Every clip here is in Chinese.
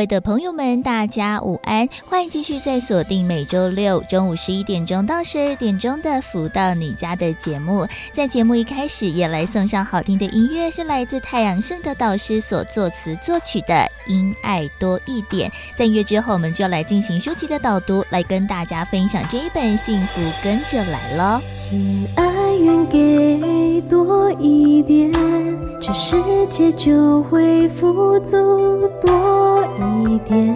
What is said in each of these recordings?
位的朋友们，大家午安！欢迎继续在锁定每周六中午十一点钟到十二点钟的《福到你家》的节目。在节目一开始，也来送上好听的音乐，是来自太阳盛德导师所作词作曲的《因爱多一点》。在音乐之后，我们就要来进行书籍的导读，来跟大家分享这一本《幸福跟着来了》。因爱愿给多一点，这世界就会富足多一点，一点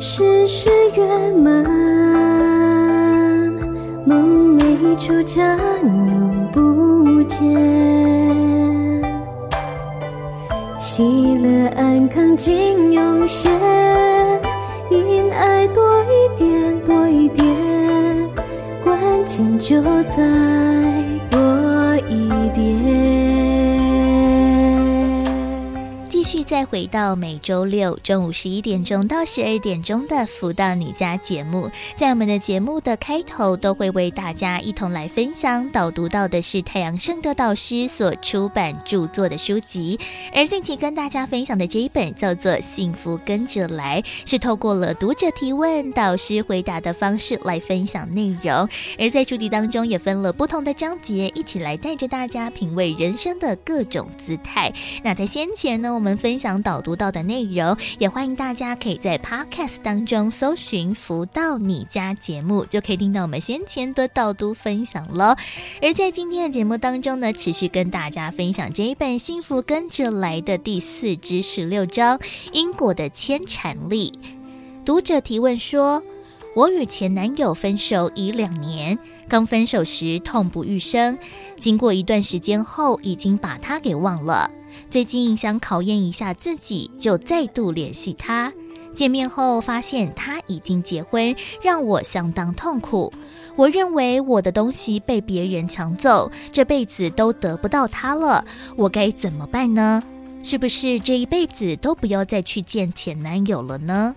事事圆满，梦寐求将永不见，喜乐安康尽涌现，因爱多一点，多一点。关键就在多续再回到每周六中午十一点钟到十二点钟的《福到你家》节目，在我们的节目的开头都会为大家一同来分享导读到的是太阳圣德导师所出版著作的书籍，而近期跟大家分享的这一本叫做《幸福跟着来》，是透过了读者提问、导师回答的方式来分享内容，而在书籍当中也分了不同的章节，一起来带着大家品味人生的各种姿态。那在先前呢，我们分享导读到的内容，也欢迎大家可以在 Podcast 当中搜寻“福到你家”节目，就可以听到我们先前的导读分享了。而在今天的节目当中呢，持续跟大家分享这一本《幸福跟着来的》第四至十六章——因果的牵缠力。读者提问说：“我与前男友分手已两年，刚分手时痛不欲生，经过一段时间后，已经把他给忘了。”最近想考验一下自己，就再度联系他。见面后发现他已经结婚，让我相当痛苦。我认为我的东西被别人抢走，这辈子都得不到他了。我该怎么办呢？是不是这一辈子都不要再去见前男友了呢？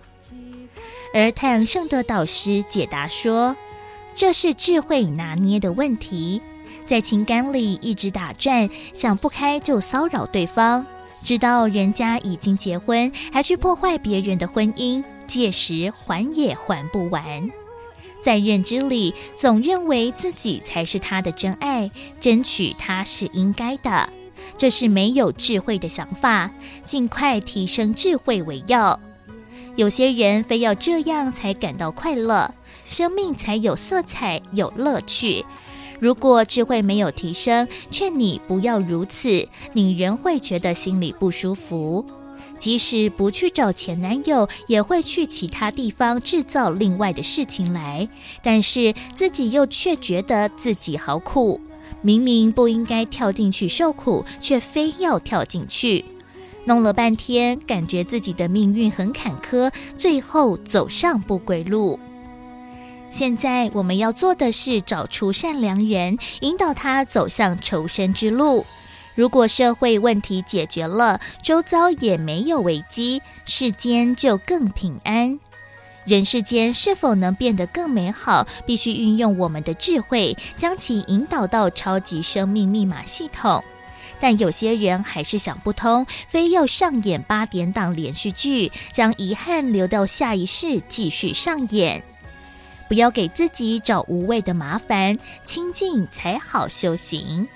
而太阳盛德导师解答说，这是智慧拿捏的问题。在情感里一直打转，想不开就骚扰对方，知道人家已经结婚，还去破坏别人的婚姻，届时还也还不完。在认知里，总认为自己才是他的真爱，争取他是应该的，这是没有智慧的想法。尽快提升智慧为要。有些人非要这样才感到快乐，生命才有色彩，有乐趣。如果智慧没有提升，劝你不要如此，你仍会觉得心里不舒服。即使不去找前男友，也会去其他地方制造另外的事情来。但是自己又却觉得自己好苦，明明不应该跳进去受苦，却非要跳进去，弄了半天，感觉自己的命运很坎坷，最后走上不归路。现在我们要做的是找出善良人，引导他走向求生之路。如果社会问题解决了，周遭也没有危机，世间就更平安。人世间是否能变得更美好，必须运用我们的智慧，将其引导到超级生命密码系统。但有些人还是想不通，非要上演八点档连续剧，将遗憾留到下一世继续上演。不要给自己找无谓的麻烦，清净才好修行。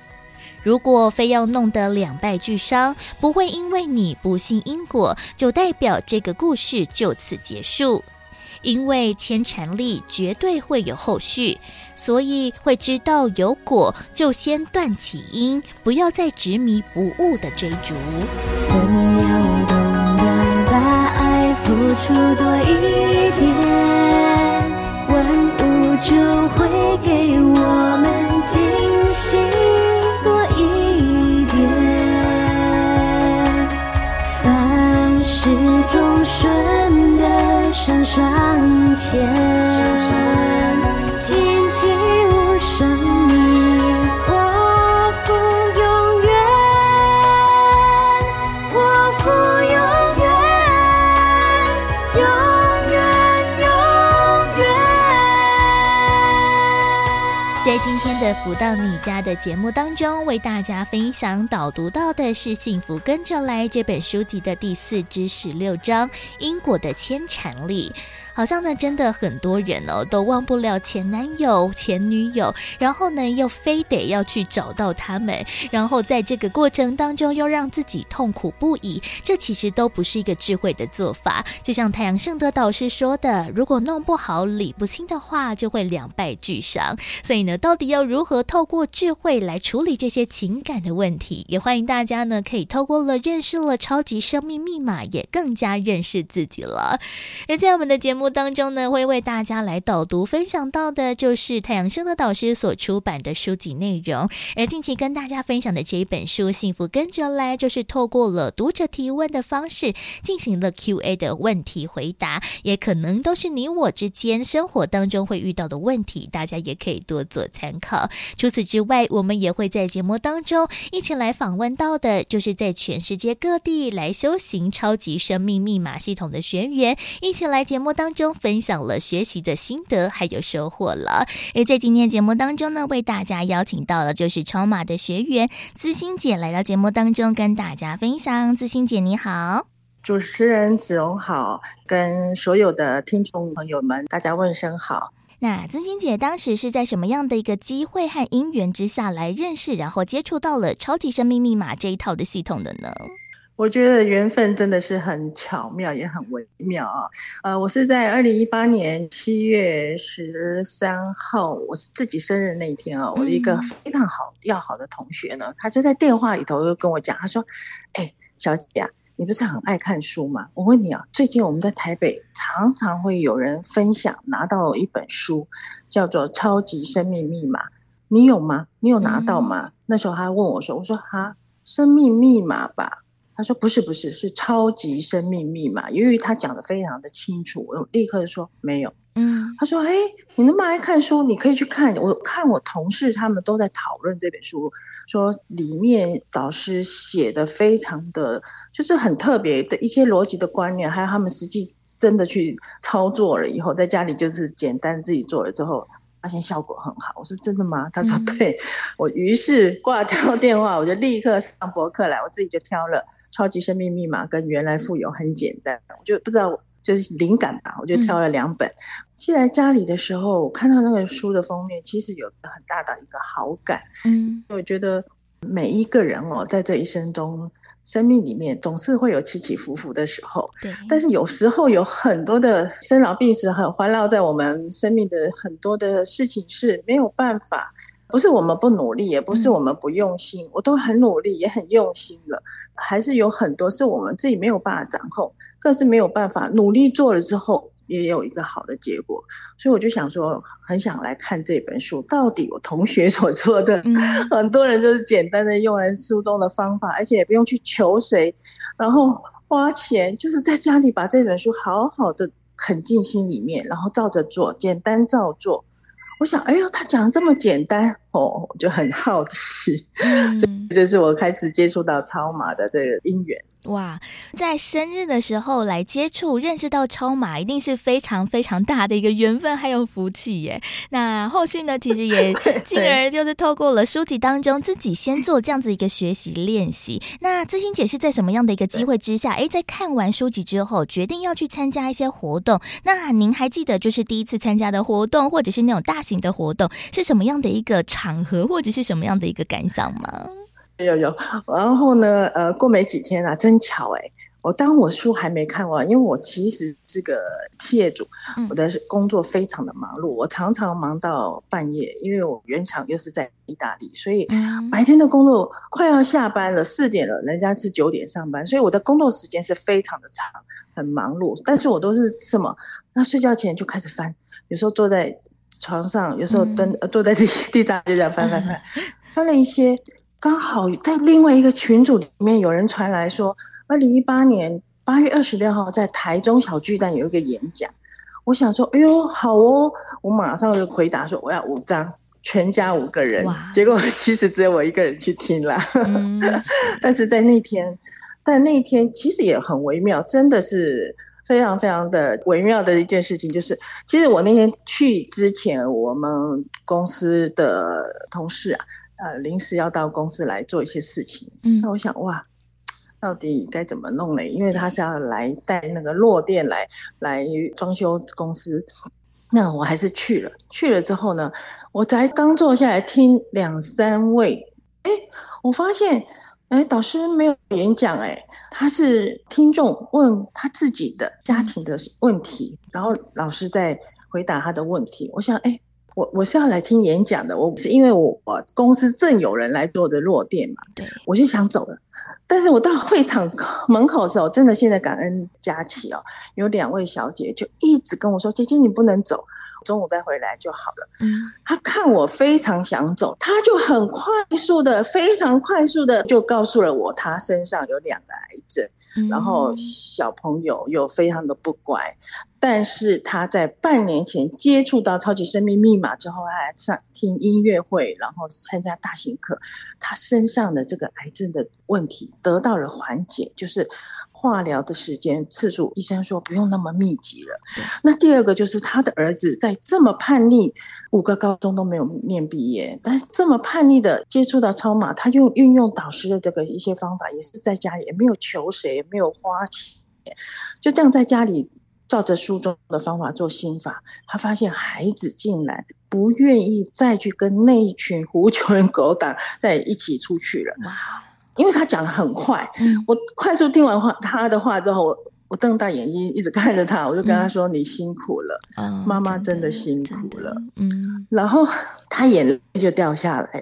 如果非要弄得两败俱伤，不会因为你不信因果，就代表这个故事就此结束。因为牵缠力绝对会有后续，所以会知道有果，就先断起因，不要再执迷不悟的追逐。分秒懂得把爱付出多一点。万物就会给我们惊喜多一点，凡事总顺的上上签。荆棘无声，的福到你家的节目当中，为大家分享导读到的是《幸福跟着来》这本书籍的第四至十六章《因果的牵缠力》。好像呢，真的很多人哦，都忘不了前男友、前女友，然后呢，又非得要去找到他们，然后在这个过程当中又让自己痛苦不已，这其实都不是一个智慧的做法。就像太阳盛德导师说的，如果弄不好、理不清的话，就会两败俱伤。所以呢，到底要如何透过智慧来处理这些情感的问题？也欢迎大家呢，可以透过了认识了超级生命密码，也更加认识自己了。而在我们的节目。当中呢，会为大家来导读分享到的，就是太阳升的导师所出版的书籍内容。而近期跟大家分享的这一本书《幸福跟着来》，就是透过了读者提问的方式，进行了 Q&A 的问题回答，也可能都是你我之间生活当中会遇到的问题，大家也可以多做参考。除此之外，我们也会在节目当中一起来访问到的，就是在全世界各地来修行超级生命密码系统的学员，一起来节目当中分享了学习的心得，还有收获了。而在今天节目当中呢，为大家邀请到了就是超马的学员资欣姐来到节目当中跟大家分享。资欣姐你好，主持人子荣好，跟所有的听众朋友们大家问声好。那姿心姐当时是在什么样的一个机会和因缘之下来认识，然后接触到了超级生命密码这一套的系统的呢？我觉得缘分真的是很巧妙，也很微妙啊。呃，我是在二零一八年七月十三号，我是自己生日那一天啊。我的一个非常好要好的同学呢，他就在电话里头就跟我讲，他说：“哎，小姐啊，你不是很爱看书吗？我问你啊，最近我们在台北常常会有人分享拿到一本书，叫做《超级生命密码》，你有吗？你有拿到吗？”嗯、那时候他问我说：“我说哈，生命密码吧。”他说：“不是，不是，是超级生命密码。由于他讲的非常的清楚，我立刻就说没有。嗯，他说：‘哎，你那么爱看书，你可以去看。我看我同事他们都在讨论这本书，说里面导师写的非常的，就是很特别的一些逻辑的观念，还有他们实际真的去操作了以后，在家里就是简单自己做了之后，发现效果很好。我说真的吗？他说对。我于是挂掉电话，我就立刻上博客来，我自己就挑了。”超级生命密码跟原来富有很简单，我就不知道就是灵感吧，我就挑了两本。寄来家里的时候，我看到那个书的封面，其实有很大的一个好感。嗯，我觉得每一个人哦，在这一生中，生命里面总是会有起起伏伏的时候。对。但是有时候有很多的生老病死，很环绕在我们生命的很多的事情是没有办法。不是我们不努力，也不是我们不用心，嗯、我都很努力，也很用心了，还是有很多是我们自己没有办法掌控，更是没有办法努力做了之后，也有一个好的结果。所以我就想说，很想来看这本书，到底我同学所说的，嗯、很多人就是简单的用来书中的方法，而且也不用去求谁，然后花钱，就是在家里把这本书好好的啃进心里面，然后照着做，简单照做。我想，哎呦，他讲的这么简单哦，我就很好奇，嗯、这是我开始接触到超马的这个因缘。哇，在生日的时候来接触、认识到超马，一定是非常非常大的一个缘分还有福气耶。那后续呢，其实也 进而就是透过了书籍当中自己先做这样子一个学习练习。那自心姐是在什么样的一个机会之下，哎，在看完书籍之后，决定要去参加一些活动？那您还记得就是第一次参加的活动，或者是那种大型的活动，是什么样的一个场合，或者是什么样的一个感想吗？有有，然后呢，呃，过没几天啊，真巧哎，我当我书还没看完，因为我其实是个企业主，我的工作非常的忙碌，我常常忙到半夜，因为我原厂又是在意大利，所以白天的工作快要下班了，四点了，人家是九点上班，所以我的工作时间是非常的长，很忙碌，但是我都是什么？那睡觉前就开始翻，有时候坐在床上，有时候蹲，坐在地地上就这样翻翻翻，翻了一些。刚好在另外一个群组里面，有人传来说，二零一八年八月二十六号在台中小巨蛋有一个演讲。我想说，哎呦，好哦！我马上就回答说，我要五张，全家五个人。哇结果其实只有我一个人去听了。嗯、但是在那天，但那天其实也很微妙，真的是非常非常的微妙的一件事情，就是其实我那天去之前，我们公司的同事啊，呃，临时要到公司来做一些事情，嗯，那我想哇，到底该怎么弄嘞？因为他是要来带那个落电来来装修公司，那我还是去了。去了之后呢，我才刚坐下来听两三位，哎，我发现。哎，导师没有演讲，哎，他是听众问他自己的家庭的问题，然后老师在回答他的问题。我想，哎，我我是要来听演讲的，我是因为我我公司正有人来做的落电嘛，对，我就想走了。但是我到会场门口的时候，真的现在感恩佳琪哦，有两位小姐就一直跟我说：“姐姐，你不能走。”中午再回来就好了。嗯，他看我非常想走，他就很快速的、非常快速的就告诉了我，他身上有两个癌症，嗯，然后小朋友又非常的不乖。但是他在半年前接触到超级生命密码之后，他还上听音乐会，然后参加大型课，他身上的这个癌症的问题得到了缓解，就是。化疗的时间次数，医生说不用那么密集了。那第二个就是他的儿子在这么叛逆，五个高中都没有念毕业，但是这么叛逆的接触到超马，他用运用导师的这个一些方法，也是在家里也没有求谁，也没有花钱，就这样在家里照着书中的方法做心法，他发现孩子竟然不愿意再去跟那一群狐 群狗党在一起出去了。因为他讲的很快，嗯，我快速听完话他的话之后，我我瞪大眼睛一直看着他，我就跟他说：“嗯、你辛苦了，哦、妈妈真的辛苦了。”嗯，然后他眼泪就掉下来，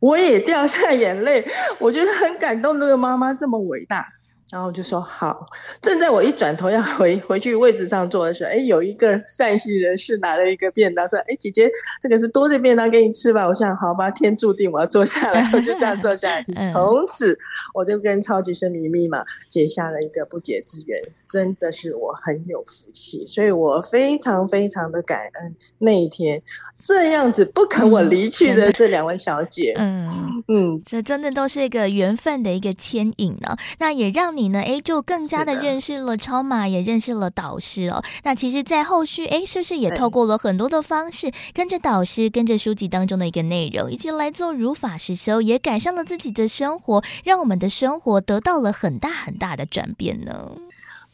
我也掉下眼泪，我觉得很感动，这个妈妈这么伟大。然后就说好，正在我一转头要回回去位置上坐的时候，哎，有一个善心人士拿了一个便当，说：“哎，姐姐，这个是多的便当，给你吃吧。”我想，好吧，天注定我要坐下来，我就这样坐下来。从此，我就跟超级生命密码结下了一个不解之缘，真的是我很有福气，所以我非常非常的感恩那一天。这样子不肯我离去的这两位小姐，嗯嗯，这真的都是一个缘分的一个牵引呢。那也让你呢，哎，就更加的认识了超马，也认识了导师哦。那其实，在后续，哎，是不是也透过了很多的方式，跟着导师，跟着书籍当中的一个内容，一起来做如法实修，也改善了自己的生活，让我们的生活得到了很大很大的转变呢？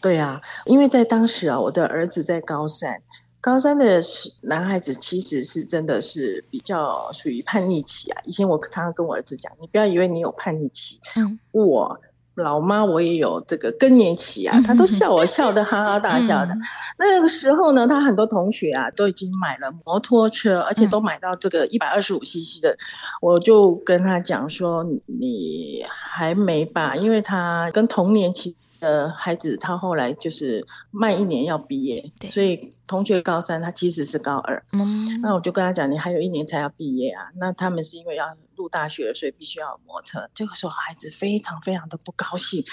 对啊，因为在当时啊，我的儿子在高三。高三的男孩子其实是真的是比较属于叛逆期啊。以前我常常跟我儿子讲，你不要以为你有叛逆期，嗯，我老妈我也有这个更年期啊。他都笑我笑得哈哈大笑的。那个时候呢，他很多同学啊都已经买了摩托车，而且都买到这个一百二十五 CC 的。我就跟他讲说，你还没吧？因为他跟童年期。呃，孩子他后来就是慢一年要毕业，对，所以同学高三，他其实是高二。嗯，那我就跟他讲，你还有一年才要毕业啊。那他们是因为要入大学，所以必须要有摩托车。这个时候孩子非常非常的不高兴，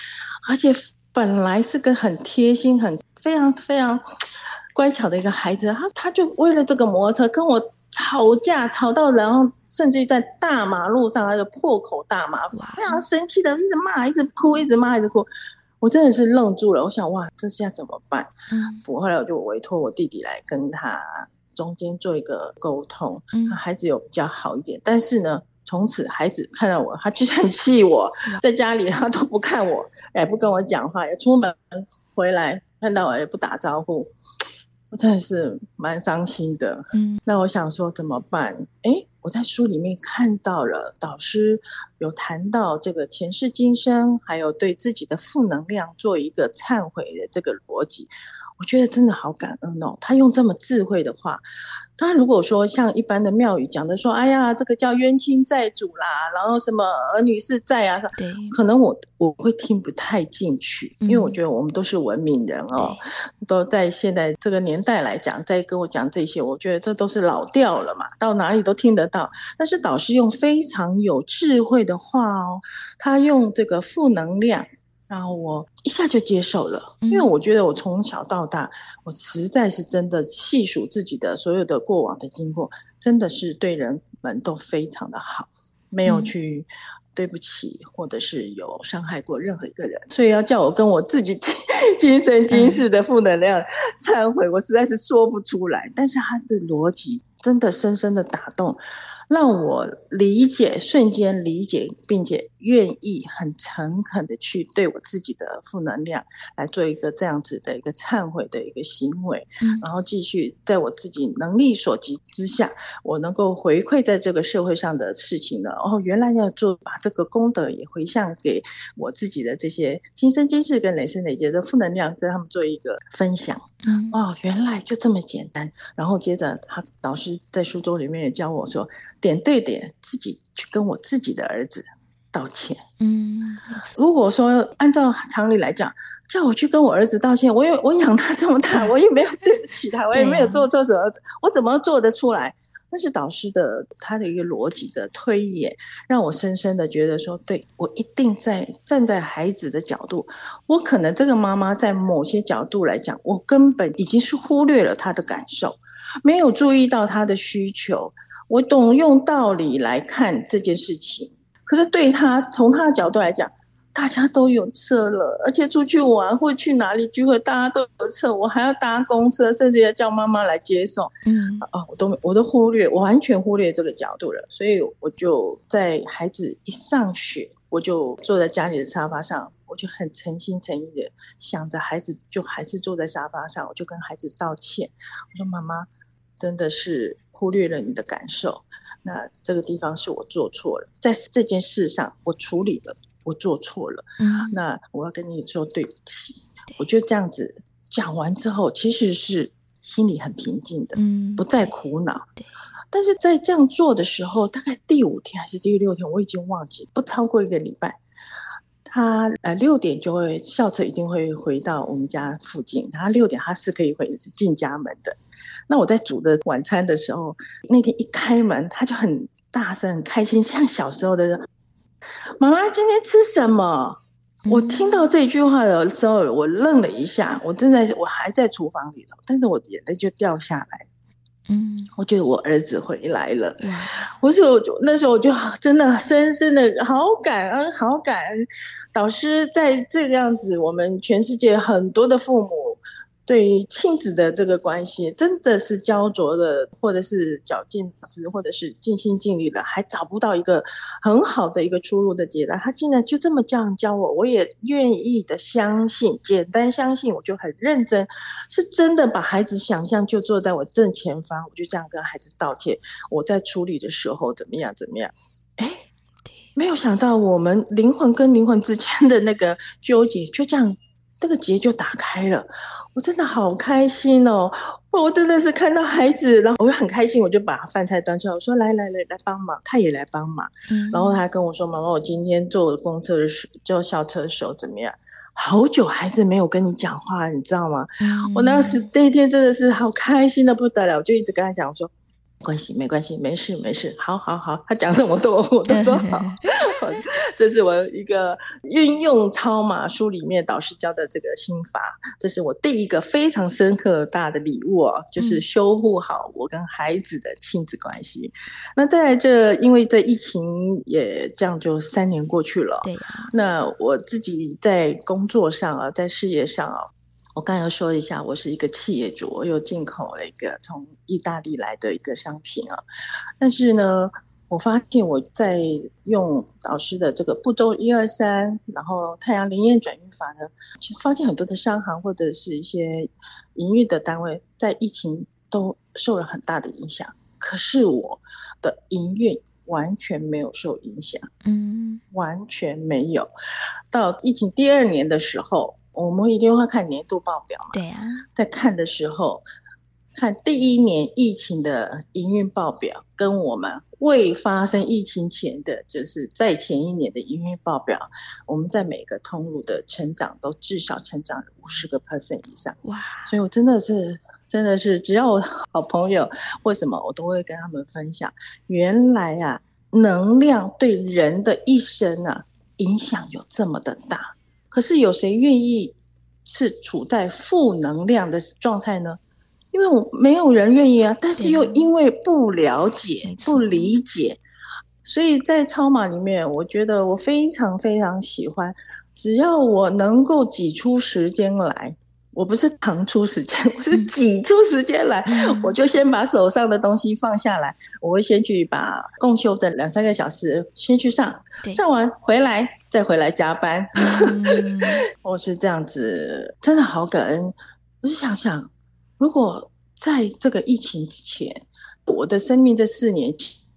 而且本来是个很贴心、很非常非常乖巧的一个孩子，他他就为了这个摩托车跟我吵架，吵到然后甚至于在大马路上，他就破口大骂，非常生气的一直骂，一直哭，一直骂，一直哭。我真的是愣住了，我想哇，这下怎么办？嗯，我后来我就委托我弟弟来跟他中间做一个沟通，嗯，孩子有比较好一点，但是呢，从此孩子看到我，他就很气我，在家里他都不看我，也不跟我讲话，也出门回来看到我也不打招呼，我真的是蛮伤心的。嗯，那我想说怎么办？诶我在书里面看到了导师有谈到这个前世今生，还有对自己的负能量做一个忏悔的这个逻辑，我觉得真的好感恩哦。他用这么智慧的话。他如果说像一般的庙宇讲的说，哎呀，这个叫冤亲债主啦，然后什么儿女是债啊，对，可能我我会听不太进去，因为我觉得我们都是文明人哦，都在现在这个年代来讲，在跟我讲这些，我觉得这都是老调了嘛，到哪里都听得到。但是导师用非常有智慧的话哦，他用这个负能量。然后我一下就接受了，因为我觉得我从小到大，我实在是真的细数自己的所有的过往的经过，真的是对人们都非常的好，没有去对不起，或者是有伤害过任何一个人，所以要叫我跟我自己今生今世的负能量忏悔，我实在是说不出来。但是他的逻辑真的深深的打动。让我理解，瞬间理解，并且愿意很诚恳的去对我自己的负能量来做一个这样子的一个忏悔的一个行为，嗯，然后继续在我自己能力所及之下，我能够回馈在这个社会上的事情呢。哦，原来要做把这个功德也回向给我自己的这些今生今世跟累生累劫的负能量，跟他们做一个分享。嗯，哦，原来就这么简单。然后接着他导师在书中里面也教我说。点对点，自己去跟我自己的儿子道歉。嗯，如果说按照常理来讲，叫我去跟我儿子道歉，我也我养他这么大，我也没有 对不起他，我也没有做错什么，我怎么做得出来？那是导师的他的一个逻辑的推演，让我深深的觉得说，对，我一定在站在孩子的角度，我可能这个妈妈在某些角度来讲，我根本已经是忽略了他的感受，没有注意到他的需求。我懂用道理来看这件事情，可是对他从他的角度来讲，大家都有车了，而且出去玩或去哪里聚会，大家都有车，我还要搭公车，甚至要叫妈妈来接送。嗯，啊，我都我都忽略，我完全忽略这个角度了。所以我就在孩子一上学，我就坐在家里的沙发上，我就很诚心诚意的想着孩子，就还是坐在沙发上，我就跟孩子道歉，我说妈妈。真的是忽略了你的感受，那这个地方是我做错了，在这件事上我处理了，我做错了，嗯，那我要跟你说对不起。我觉得这样子讲完之后，其实是心里很平静的，嗯，不再苦恼。但是在这样做的时候，大概第五天还是第六天，我已经忘记，不超过一个礼拜。他呃六点就会校车一定会回到我们家附近，他六点他是可以回进家门的。那我在煮的晚餐的时候，那天一开门，他就很大声、很开心，像小时候的人。妈妈今天吃什么？嗯、我听到这句话的时候，我愣了一下。我正在，我还在厨房里头，但是我眼泪就掉下来。嗯，我觉得我儿子回来了。嗯、我说，我就那时候我就真的深深的好感恩，好感恩导师在这个样子，我们全世界很多的父母。对亲子的这个关系，真的是焦灼的，或者是绞尽脑汁，或者是尽心尽力了，还找不到一个很好的一个出路的解答。他竟然就这么这样教我，我也愿意的相信，简单相信，我就很认真，是真的把孩子想象就坐在我正前方，我就这样跟孩子道歉。我在处理的时候怎么样怎么样？哎，没有想到我们灵魂跟灵魂之间的那个纠结，就这样。这个结就打开了，我真的好开心哦！我真的是看到孩子，然后我就很开心，我就把饭菜端出来，我说来来来来帮忙，他也来帮忙。嗯，然后他跟我说：“妈妈，我今天坐公车的时候，坐校车的时候怎么样？好久还是没有跟你讲话，你知道吗？”嗯，我那时那一天真的是好开心的不得了，我就一直跟他讲，我说。没关系，没关系，没事，没事，好，好，好。他讲什么都我都说好。这是我一个运用超码书里面导师教的这个心法，这是我第一个非常深刻大的礼物哦，就是修护好我跟孩子的亲子关系。嗯、那在这，因为这疫情也这样就三年过去了，对、啊。那我自己在工作上啊，在事业上啊。我刚要说一下，我是一个企业主，我又进口了一个从意大利来的一个商品啊。但是呢，我发现我在用导师的这个步骤一二三，然后太阳灵验转运法呢，发现很多的商行或者是一些营运的单位在疫情都受了很大的影响，可是我的营运完全没有受影响，嗯，完全没有。到疫情第二年的时候。我们一定会看年度报表嘛？对啊，在看的时候，看第一年疫情的营运报表，跟我们未发生疫情前的，就是在前一年的营运报表，我们在每个通路的成长都至少成长了五十个 percent 以上。哇！所以我真的是，真的是，只要我好朋友，为什么我都会跟他们分享，原来啊，能量对人的一生啊，影响有这么的大。可是有谁愿意是处在负能量的状态呢？因为我没有人愿意啊。但是又因为不了解、不理解，所以在超马里面，我觉得我非常非常喜欢，只要我能够挤出时间来。我不是腾出时间，我是挤出时间来，嗯、我就先把手上的东西放下来，我会先去把共修的两三个小时先去上，上完回来再回来加班。嗯、我是这样子，真的好感恩。我就想想，如果在这个疫情之前，我的生命这四年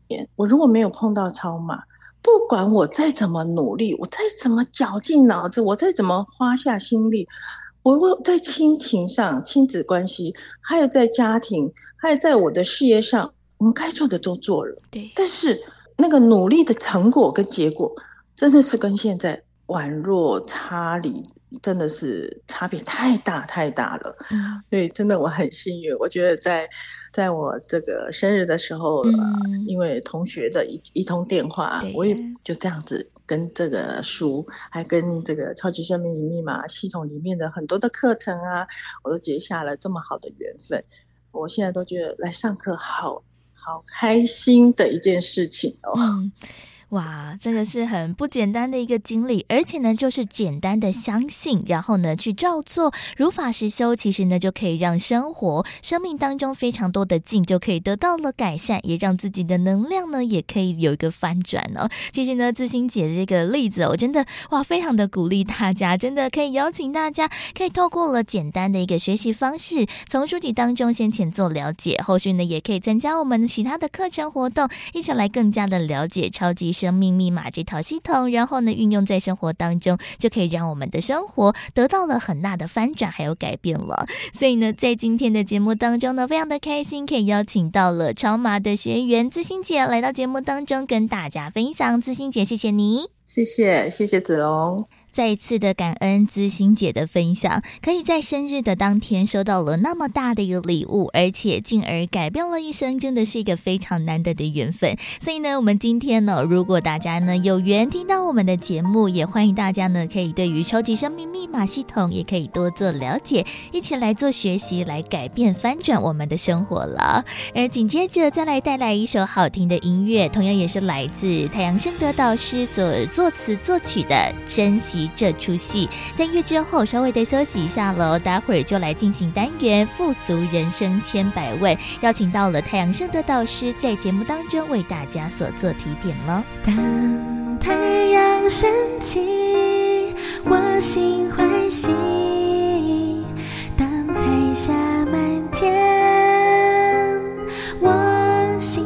前，我如果没有碰到超马，不管我再怎么努力，我再怎么绞尽脑汁，我再怎么花下心力。我在亲情上、亲子关系，还有在家庭，还有在我的事业上，我们该做的都做了。对，但是那个努力的成果跟结果，真的是跟现在宛若差离，真的是差别太大太大了。嗯，所以真的我很幸运，我觉得在。在我这个生日的时候，嗯呃、因为同学的一一通电话，我也就这样子跟这个书，还跟这个超级生命密码系统里面的很多的课程啊，我都结下了这么好的缘分。我现在都觉得来上课好好开心的一件事情哦。嗯哇，这个是很不简单的一个经历，而且呢，就是简单的相信，然后呢，去照做，如法实修，其实呢，就可以让生活、生命当中非常多的境就可以得到了改善，也让自己的能量呢，也可以有一个翻转哦。其实呢，自心姐的这个例子，我真的哇，非常的鼓励大家，真的可以邀请大家，可以透过了简单的一个学习方式，从书籍当中先前做了解，后续呢，也可以参加我们其他的课程活动，一起来更加的了解超级生命密码这套系统，然后呢，运用在生活当中，就可以让我们的生活得到了很大的翻转，还有改变了。所以呢，在今天的节目当中呢，非常的开心，可以邀请到了超马的学员姿心姐来到节目当中，跟大家分享。姿心姐，谢谢你，谢谢，谢谢子龙。再一次的感恩知心姐的分享，可以在生日的当天收到了那么大的一个礼物，而且进而改变了一生，真的是一个非常难得的缘分。所以呢，我们今天呢，如果大家呢有缘听到我们的节目，也欢迎大家呢可以对于超级生命密码系统也可以多做了解，一起来做学习，来改变翻转我们的生活了。而紧接着再来带来一首好听的音乐，同样也是来自太阳盛德导师所作词作曲的《珍惜》。这出戏在音乐之后稍微的休息一下喽，待会儿就来进行单元富足人生千百问，邀请到了太阳盛德导师在节目当中为大家所做提点喽。当太阳升起，我心欢喜；当彩霞满天，我心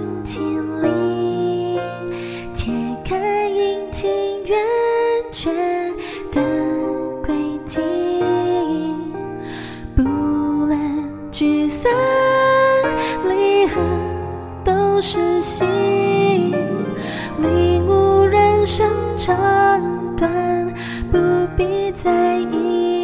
情，不论聚散，离合都。是戏领悟人生长短，不必在意。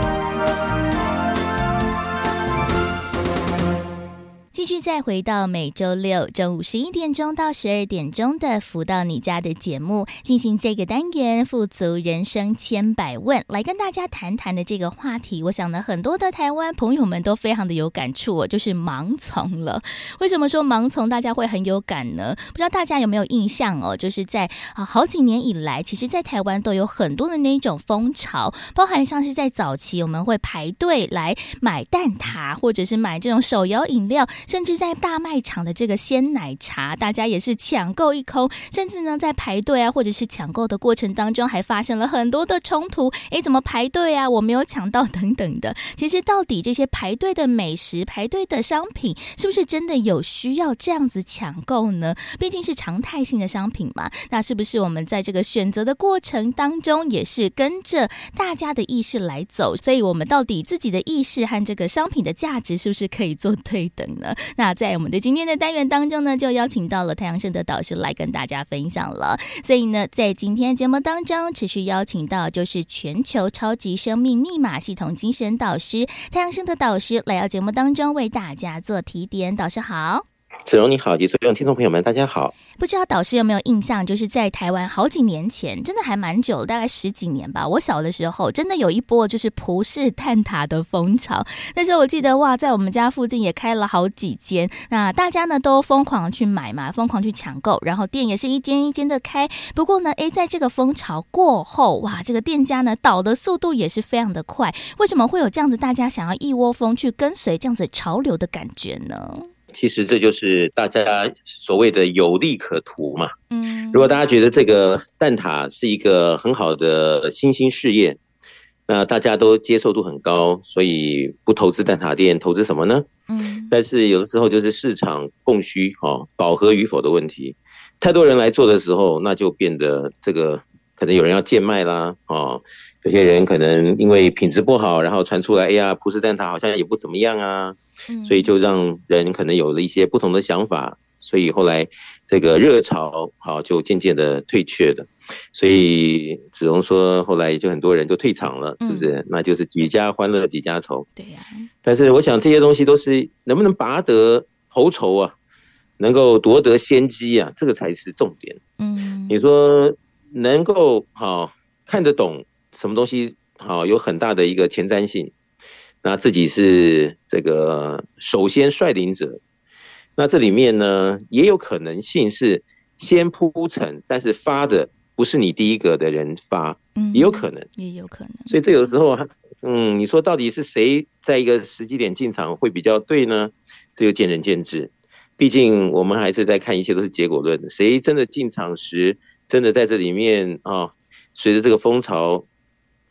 继续再回到每周六中午十一点钟到十二点钟的“福到你家”的节目，进行这个单元“富足人生千百问”，来跟大家谈谈的这个话题。我想呢，很多的台湾朋友们都非常的有感触哦，就是盲从了。为什么说盲从大家会很有感呢？不知道大家有没有印象哦？就是在啊好几年以来，其实，在台湾都有很多的那一种风潮，包含像是在早期我们会排队来买蛋挞，或者是买这种手摇饮料。甚至在大卖场的这个鲜奶茶，大家也是抢购一空。甚至呢，在排队啊，或者是抢购的过程当中，还发生了很多的冲突。诶，怎么排队啊？我没有抢到，等等的。其实，到底这些排队的美食、排队的商品，是不是真的有需要这样子抢购呢？毕竟是常态性的商品嘛。那是不是我们在这个选择的过程当中，也是跟着大家的意识来走？所以，我们到底自己的意识和这个商品的价值，是不是可以做对等呢？那在我们的今天的单元当中呢，就邀请到了太阳盛德导师来跟大家分享了。所以呢，在今天节目当中，持续邀请到就是全球超级生命密码系统精神导师太阳盛德导师来到节目当中为大家做提点。导师好。子荣你好，及所有听众朋友们，大家好。不知道导师有没有印象，就是在台湾好几年前，真的还蛮久，大概十几年吧。我小的时候，真的有一波就是葡式蛋挞的风潮。那时候我记得哇，在我们家附近也开了好几间，那大家呢都疯狂去买嘛，疯狂去抢购，然后店也是一间一间的开。不过呢，诶，在这个风潮过后，哇，这个店家呢倒的速度也是非常的快。为什么会有这样子，大家想要一窝蜂去跟随这样子潮流的感觉呢？其实这就是大家所谓的有利可图嘛。嗯，如果大家觉得这个蛋挞是一个很好的新兴事业，那大家都接受度很高，所以不投资蛋挞店，投资什么呢？嗯，但是有的时候就是市场供需哦，饱和与否的问题。太多人来做的时候，那就变得这个可能有人要贱卖啦，哦，有些人可能因为品质不好，然后传出来，哎呀，葡式蛋挞好像也不怎么样啊。所以就让人可能有了一些不同的想法，所以后来这个热潮好就渐渐的退却了。所以只能说，后来就很多人就退场了，是不是？那就是几家欢乐几家愁。对呀。但是我想这些东西都是能不能拔得头筹啊，能够夺得先机啊，这个才是重点。嗯。你说能够好看得懂什么东西好，有很大的一个前瞻性。那自己是这个首先率领者，那这里面呢也有可能性是先铺陈，但是发的不是你第一个的人发，嗯，也有可能，也有可能。所以这有时候，嗯，你说到底是谁在一个时机点进场会比较对呢？这就见仁见智。毕竟我们还是在看一切都是结果论，谁真的进场时真的在这里面啊，随着这个风潮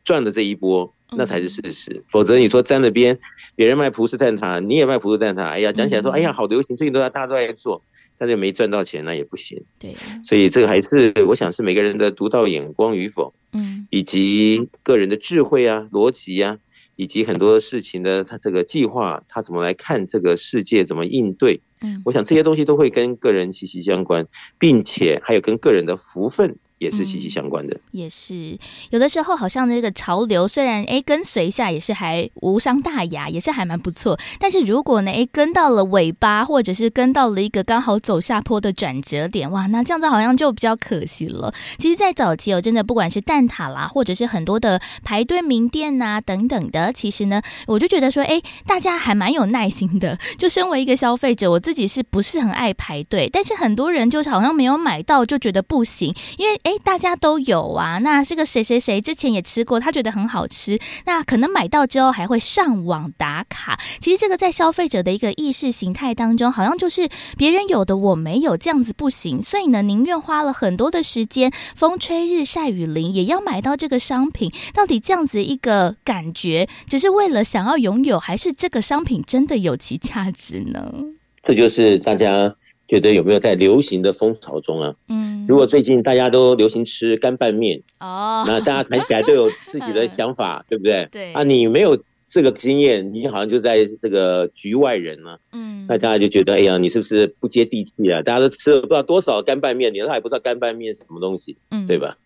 赚的这一波。那才是事实，否则你说沾了边，别人卖葡式蛋挞，你也卖葡式蛋挞，哎呀，讲起来说，哎呀，好流行，最近都在大家都在做，但是没赚到钱，那也不行。对，所以这个还是我想是每个人的独到眼光与否，嗯，以及个人的智慧啊、逻辑啊，以及很多事情的他这个计划，他怎么来看这个世界，怎么应对，嗯，我想这些东西都会跟个人息息相关，并且还有跟个人的福分。也是息息相关的，嗯，也是有的时候好像那个潮流虽然哎跟随一下也是还无伤大雅，也是还蛮不错。但是如果呢哎跟到了尾巴，或者是跟到了一个刚好走下坡的转折点，哇，那这样子好像就比较可惜了。其实，在早期哦，真的不管是蛋挞啦，或者是很多的排队名店呐、啊、等等的，其实呢，我就觉得说，哎，大家还蛮有耐心的。就身为一个消费者，我自己是不是很爱排队？但是很多人就好像没有买到，就觉得不行，因为。哎，大家都有啊。那这个谁谁谁之前也吃过，他觉得很好吃。那可能买到之后还会上网打卡。其实这个在消费者的一个意识形态当中，好像就是别人有的我没有，这样子不行。所以呢，宁愿花了很多的时间，风吹日晒雨淋，也要买到这个商品。到底这样子一个感觉，只是为了想要拥有，还是这个商品真的有其价值呢？这就是大家。觉得有没有在流行的风潮中啊？嗯，如果最近大家都流行吃干拌面哦，那大家谈起来都有自己的 想法，对不对？对啊，你没有这个经验，你好像就在这个局外人了。嗯，那大家就觉得，哎呀，你是不是不接地气啊？大家都吃了不知道多少干拌面，你都还不知道干拌面是什么东西，嗯，对吧？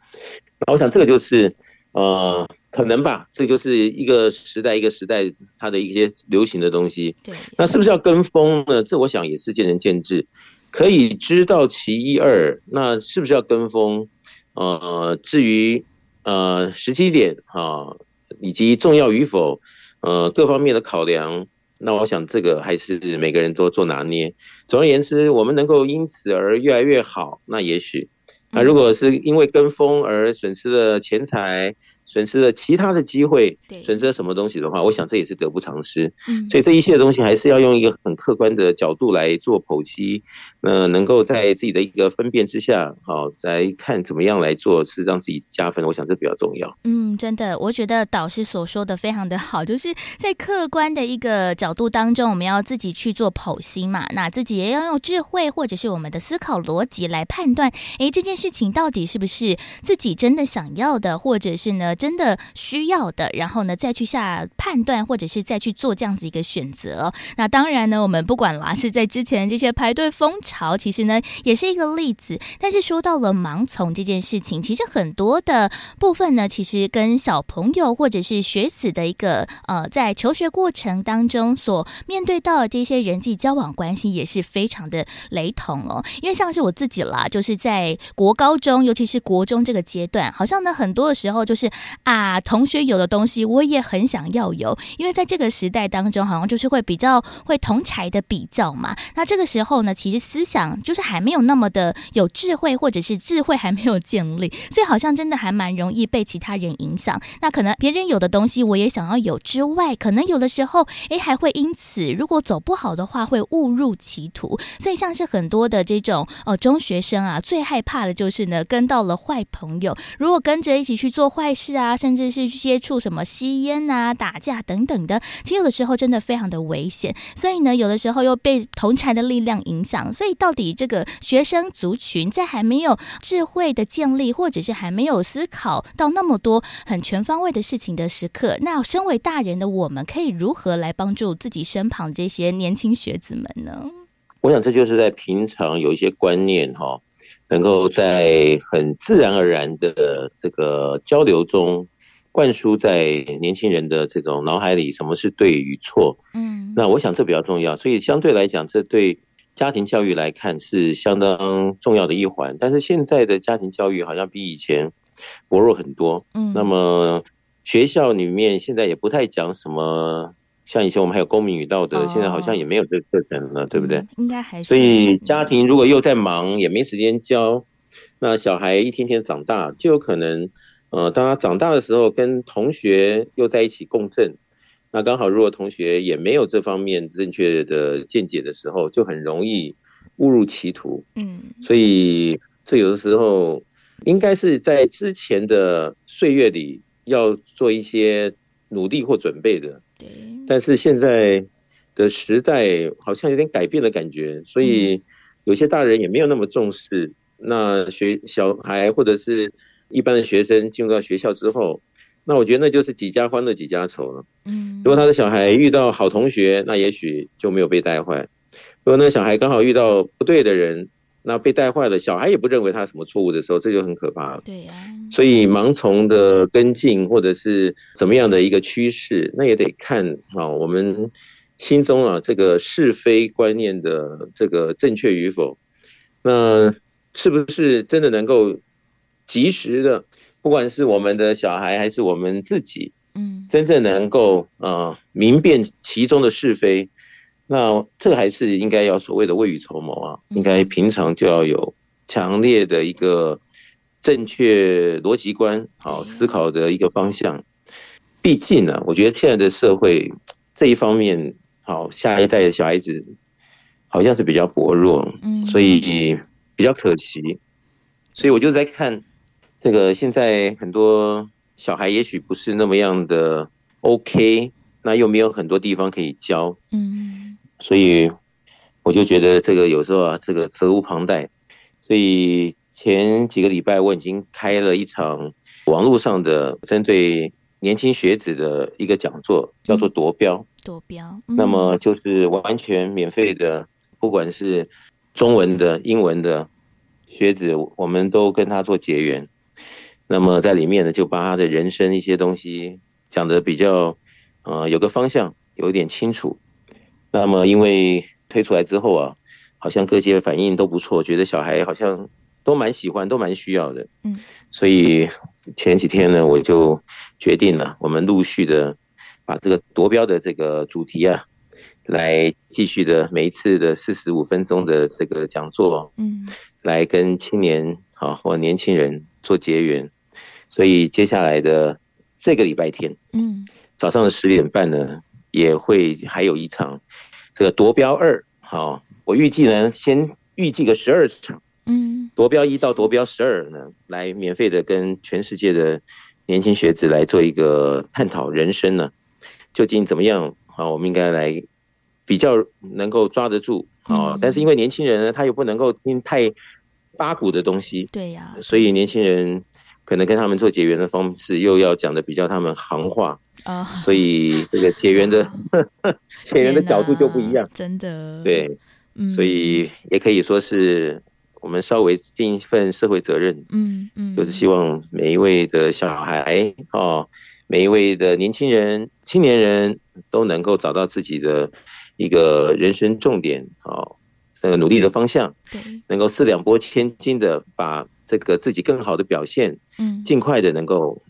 那我想这个就是呃，可能吧，这就是一个时代一个时代它的一些流行的东西。对，那是不是要跟风呢？这我想也是见仁见智，可以知道其一二。那是不是要跟风？呃，至于呃时机点啊，以及重要与否，呃各方面的考量，那我想这个还是每个人都做拿捏。总而言之，我们能够因此而越来越好，那也许。那如果是因为跟风而损失了钱财，损失了其他的机会，损失了什么东西的话，我想这也是得不偿失。嗯，所以这一切的东西还是要用一个很客观的角度来做剖析，呃，能够在自己的一个分辨之下，好来看怎么样来做是让自己加分。我想这比较重要。嗯，真的，我觉得导师所说的非常的好，就是在客观的一个角度当中，我们要自己去做剖析嘛，那自己也要用智慧或者是我们的思考逻辑来判断，哎，这件事情到底是不是自己真的想要的，或者是呢？真的需要的，然后呢，再去下判断，或者是再去做这样子一个选择。那当然呢，我们不管啦，是在之前这些排队风潮，其实呢也是一个例子。但是说到了盲从这件事情，其实很多的部分呢，其实跟小朋友或者是学子的一个呃，在求学过程当中所面对到的这些人际交往关系，也是非常的雷同哦。因为像是我自己啦，就是在国高中，尤其是国中这个阶段，好像呢很多的时候就是。啊，同学有的东西我也很想要有，因为在这个时代当中，好像就是会比较会同侪的比较嘛。那这个时候呢，其实思想就是还没有那么的有智慧，或者是智慧还没有建立，所以好像真的还蛮容易被其他人影响。那可能别人有的东西我也想要有之外，可能有的时候诶还会因此如果走不好的话会误入歧途。所以像是很多的这种呃中学生啊，最害怕的就是呢跟到了坏朋友，如果跟着一起去做坏事啊。甚至是接触什么吸烟啊、打架等等的，其实有的时候真的非常的危险。所以呢，有的时候又被同侪的力量影响。所以，到底这个学生族群在还没有智慧的建立，或者是还没有思考到那么多很全方位的事情的时刻，那身为大人的我们，可以如何来帮助自己身旁这些年轻学子们呢？我想这就是在平常有一些观念哈。能够在很自然而然的这个交流中，灌输在年轻人的这种脑海里，什么是对与错？嗯，那我想这比较重要。所以相对来讲，这对家庭教育来看是相当重要的一环。但是现在的家庭教育好像比以前薄弱很多。嗯，那么学校里面现在也不太讲什么。像以前我们还有公民与道德，现在好像也没有这个课程了，对不对？应该还是。所以家庭如果又在忙，也没时间教，那小孩一天天长大，就有可能，呃，当他长大的时候，跟同学又在一起共振，那刚好如果同学也没有这方面正确的见解的时候，就很容易误入歧途。嗯。所以这有的时候应该是在之前的岁月里要做一些努力或准备的。但是现在的时代好像有点改变的感觉，所以有些大人也没有那么重视。那学小孩或者是一般的学生进入到学校之后，那我觉得那就是几家欢乐几家愁了。嗯，如果他的小孩遇到好同学，那也许就没有被带坏；如果那小孩刚好遇到不对的人，那被带坏了，小孩也不认为他什么错误的时候，这就很可怕了。对呀，所以盲从的跟进或者是怎么样的一个趋势，那也得看啊，我们心中啊这个是非观念的这个正确与否，那是不是真的能够及时的，不管是我们的小孩还是我们自己，嗯，真正能够啊明辨其中的是非。那这个还是应该要所谓的未雨绸缪啊，应该平常就要有强烈的一个正确逻辑观，好思考的一个方向。毕竟呢，我觉得现在的社会这一方面，好下一代的小孩子好像是比较薄弱，所以比较可惜。所以我就在看这个现在很多小孩，也许不是那么样的 OK，那又没有很多地方可以教，嗯。所以我就觉得这个有时候啊，这个责无旁贷。所以前几个礼拜我已经开了一场网络上的针对年轻学子的一个讲座，叫做夺标。夺标。那么就是完全免费的，不管是中文的、英文的学子，我们都跟他做结缘。那么在里面呢，就把他的人生一些东西讲的比较，呃，有个方向，有一点清楚。那么因为推出来之后啊，好像各界反应都不错，觉得小孩好像都蛮喜欢，都蛮需要的。嗯，所以前几天呢，我就决定了，我们陆续的把这个夺标的这个主题啊，来继续的每一次的四十五分钟的这个讲座，嗯，来跟青年啊或年轻人做结缘。所以接下来的这个礼拜天，嗯，早上的十点半呢，也会还有一场这个夺标二，好，我预计呢，先预计个十二场，嗯，夺标一到夺标十二呢，来免费的跟全世界的年轻学子来做一个探讨人生呢，究竟怎么样？啊，我们应该来比较能够抓得住，啊，但是因为年轻人呢，他又不能够听太八股的东西，对呀，所以年轻人。可能跟他们做结缘的方式又要讲的比较他们行话啊，oh, 所以这个结缘的 结缘的角度就不一样，真的。对，嗯，所以也可以说是我们稍微尽一份社会责任，嗯嗯，就是希望每一位的小孩哦，每一位的年轻人、青年人都能够找到自己的一个人生重点哦，那个努力的方向，对，能够四两拨千斤的把。这个自己更好的表现，嗯，尽快的能够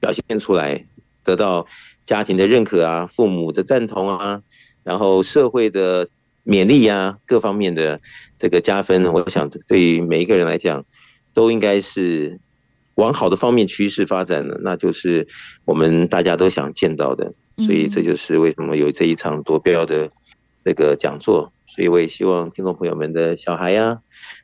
表现出来，得到家庭的认可啊，父母的赞同啊，然后社会的勉励啊，各方面的这个加分，我想对于每一个人来讲，都应该是往好的方面趋势发展的，那就是我们大家都想见到的。所以这就是为什么有这一场夺标的那个讲座。所以我也希望听众朋友们的小孩呀、啊。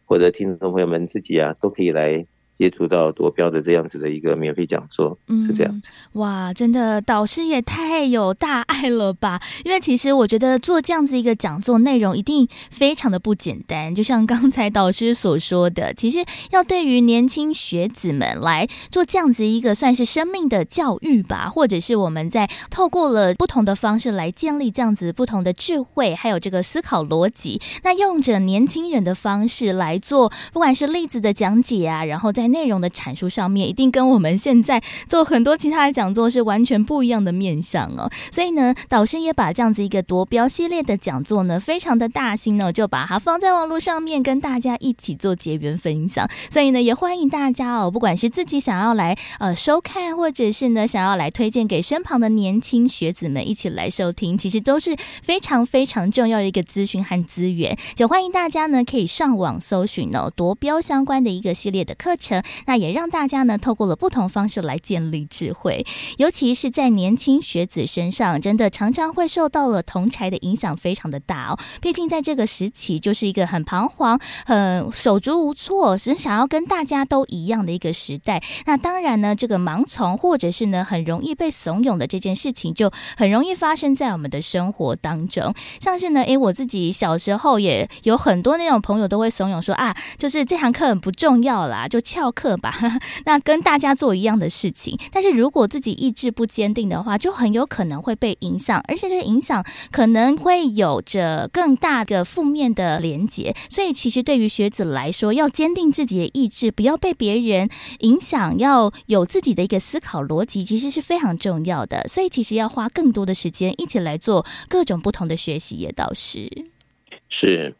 或者听众朋友们自己啊，都可以来。接触到夺标的这样子的一个免费讲座，嗯，是这样子。哇，真的导师也太有大爱了吧！因为其实我觉得做这样子一个讲座内容一定非常的不简单。就像刚才导师所说的，其实要对于年轻学子们来做这样子一个算是生命的教育吧，或者是我们在透过了不同的方式来建立这样子不同的智慧，还有这个思考逻辑。那用着年轻人的方式来做，不管是例子的讲解啊，然后内容的阐述上面，一定跟我们现在做很多其他的讲座是完全不一样的面向哦。所以呢，导师也把这样子一个夺标系列的讲座呢，非常的大心呢，就把它放在网络上面，跟大家一起做结缘分享。所以呢，也欢迎大家哦，不管是自己想要来呃收看，或者是呢想要来推荐给身旁的年轻学子们一起来收听，其实都是非常非常重要的一个资讯和资源。就欢迎大家呢可以上网搜寻哦夺标相关的一个系列的课程。那也让大家呢，透过了不同方式来建立智慧，尤其是在年轻学子身上，真的常常会受到了同侪的影响，非常的大哦。毕竟在这个时期，就是一个很彷徨、很手足无措，只想要跟大家都一样的一个时代。那当然呢，这个盲从或者是呢，很容易被怂恿的这件事情，就很容易发生在我们的生活当中。像是呢，诶，我自己小时候也有很多那种朋友都会怂恿说啊，就是这堂课很不重要啦，就翘课吧。那跟大家做一样的事情，但是如果自己意志不坚定的话，就很有可能会被影响，而且这个影响可能会有着更大的负面的连结。所以，其实对于学子来说，要坚定自己的意志，不要被别人影响，要有自己的一个思考逻辑，其实是非常重要的。所以，其实要花更多的时间一起来做各种不同的学习，也倒是是。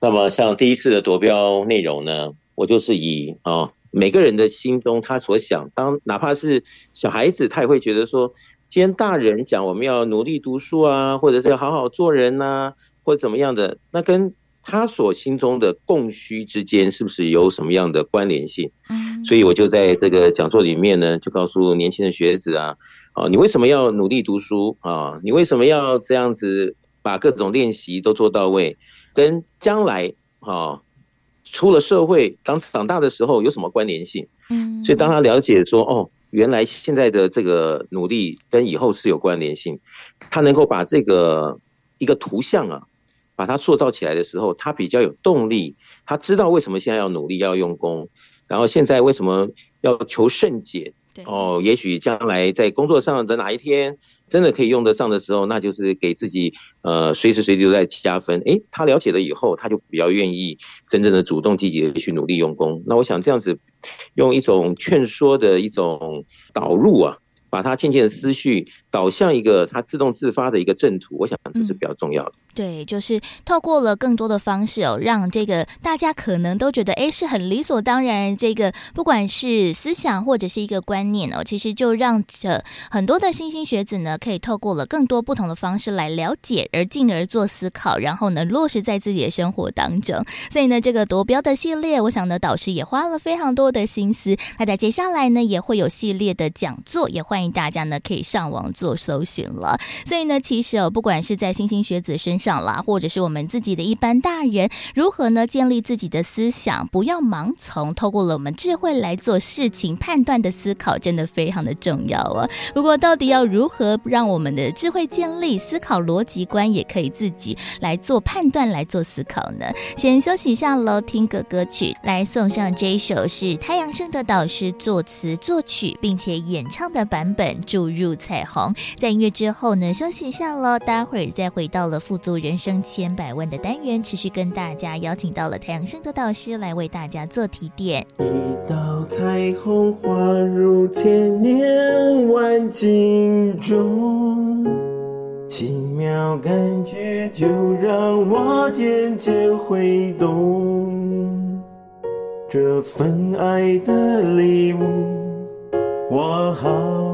那么，像第一次的夺标内容呢，我就是以啊。每个人的心中，他所想，当哪怕是小孩子，他也会觉得说，既然大人讲我们要努力读书啊，或者是要好好做人呐、啊，或者怎么样的，那跟他所心中的供需之间，是不是有什么样的关联性？嗯，所以我就在这个讲座里面呢，就告诉年轻的学子啊，啊，你为什么要努力读书啊？你为什么要这样子把各种练习都做到位？跟将来啊。出了社会，当长大的时候有什么关联性？嗯，所以当他了解说，哦，原来现在的这个努力跟以后是有关联性，他能够把这个一个图像啊，把它塑造起来的时候，他比较有动力。他知道为什么现在要努力要用功，然后现在为什么要求甚解对哦，也许将来在工作上的哪一天真的可以用得上的时候，那就是给自己呃随时随地都在加分。诶，他了解了以后，他就比较愿意真正的主动积极的去努力用功。那我想这样子用一种劝说的一种导入啊。把他渐渐的思绪导向一个他自动自发的一个正途，我想这是比较重要的。嗯对，就是透过了更多的方式哦，让这个大家可能都觉得哎是很理所当然，这个不管是思想或者是一个观念哦，其实就让这很多的新兴学子呢，可以透过了更多不同的方式来了解，而进而做思考，然后呢落实在自己的生活当中。所以呢，这个夺标的系列，我想呢导师也花了非常多的心思。那在接下来呢，也会有系列的讲座，也欢迎大家呢可以上网做搜寻了。所以呢，其实哦，不管是在星星学子身上，啦，或者是我们自己的一般大人，如何呢建立自己的思想，不要盲从，透过了我们智慧来做事情判断的思考，真的非常的重要啊。不过，到底要如何让我们的智慧建立思考逻辑观，也可以自己来做判断，来做思考呢？先休息一下喽，听个歌曲来送上这一首是太阳盛德导师作词作曲并且演唱的版本《注入彩虹》。在音乐之后呢，休息一下喽，待会儿再回到了富足人生千百万的单元，持续跟大家邀请到了太阳升的导师来为大家做提点。一道彩虹划入千年万景中，奇妙感觉就让我渐渐挥动。这份爱的礼物，我好。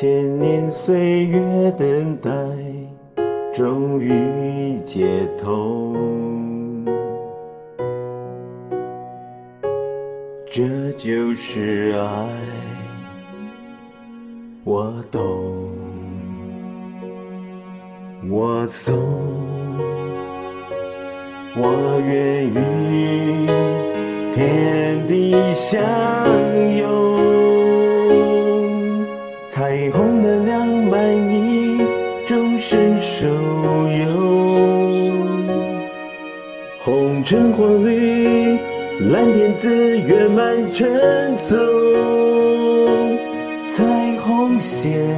千年岁月等待，终于解脱。这就是爱，我懂，我送，我愿与天地相拥。橙黄绿，蓝靛紫月满衬奏。彩虹线，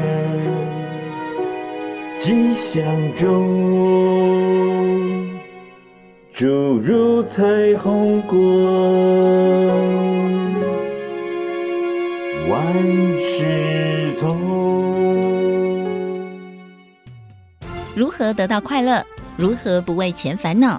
吉祥中，注入彩虹光，万事通。如何得到快乐？如何不为钱烦恼？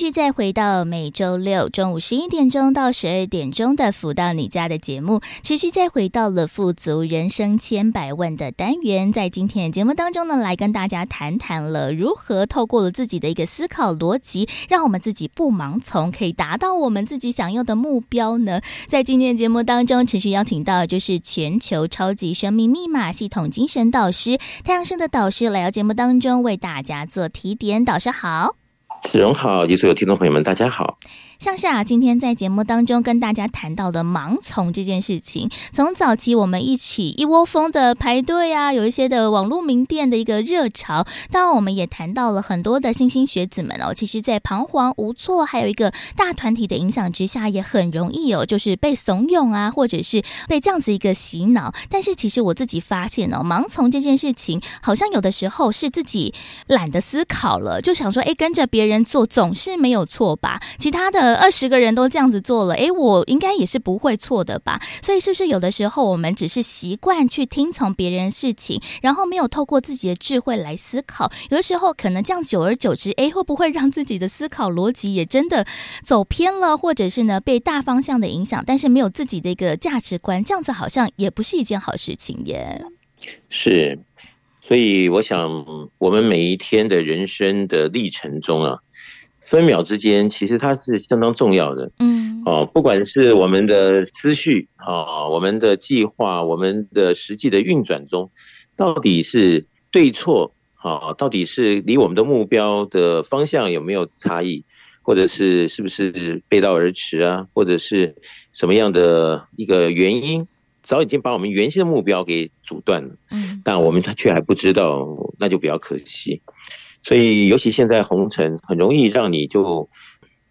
续再回到每周六中午十一点钟到十二点钟的“福到你家”的节目，持续再回到了“富足人生千百万”的单元。在今天的节目当中呢，来跟大家谈谈了如何透过了自己的一个思考逻辑，让我们自己不盲从，可以达到我们自己想要的目标呢。在今天的节目当中，持续邀请到就是全球超级生命密码系统精神导师太阳生的导师来到节目当中为大家做提点。导师好。子荣好，及所有听众朋友们，大家好。像是啊，今天在节目当中跟大家谈到的盲从这件事情，从早期我们一起一窝蜂的排队啊，有一些的网络名店的一个热潮，当然我们也谈到了很多的新兴学子们哦，其实在彷徨无措，还有一个大团体的影响之下，也很容易哦，就是被怂恿啊，或者是被这样子一个洗脑。但是其实我自己发现哦，盲从这件事情，好像有的时候是自己懒得思考了，就想说，哎，跟着别人人做总是没有错吧？其他的。二十个人都这样子做了，诶，我应该也是不会错的吧？所以是不是有的时候我们只是习惯去听从别人事情，然后没有透过自己的智慧来思考？有的时候可能这样久而久之，诶，会不会让自己的思考逻辑也真的走偏了，或者是呢被大方向的影响，但是没有自己的一个价值观，这样子好像也不是一件好事情耶。是，所以我想，我们每一天的人生的历程中啊。分秒之间，其实它是相当重要的。嗯，哦，不管是我们的思绪啊，我们的计划，我们的实际的运转中，到底是对错啊？到底是离我们的目标的方向有没有差异？或者是是不是背道而驰啊，或者是什么样的一个原因，早已经把我们原先的目标给阻断了。嗯，但我们却还不知道，那就比较可惜。所以，尤其现在红尘很容易让你就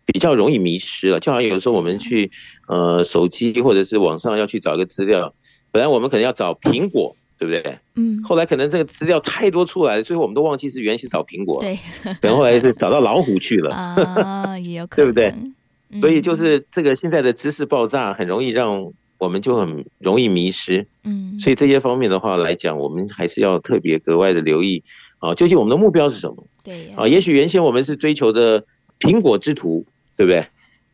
比较容易迷失了。就好像有时候我们去呃手机或者是网上要去找一个资料，本来我们可能要找苹果。对不对？嗯，后来可能这个资料太多出来了，最后我们都忘记是原先找苹果，对，然后后来是找到老虎去了啊，也有可能，对不对？嗯、所以就是这个现在的知识爆炸，很容易让我们就很容易迷失，嗯，所以这些方面的话来讲，我们还是要特别格外的留意啊，究竟我们的目标是什么？对啊，也许原先我们是追求的苹果之徒，对不对？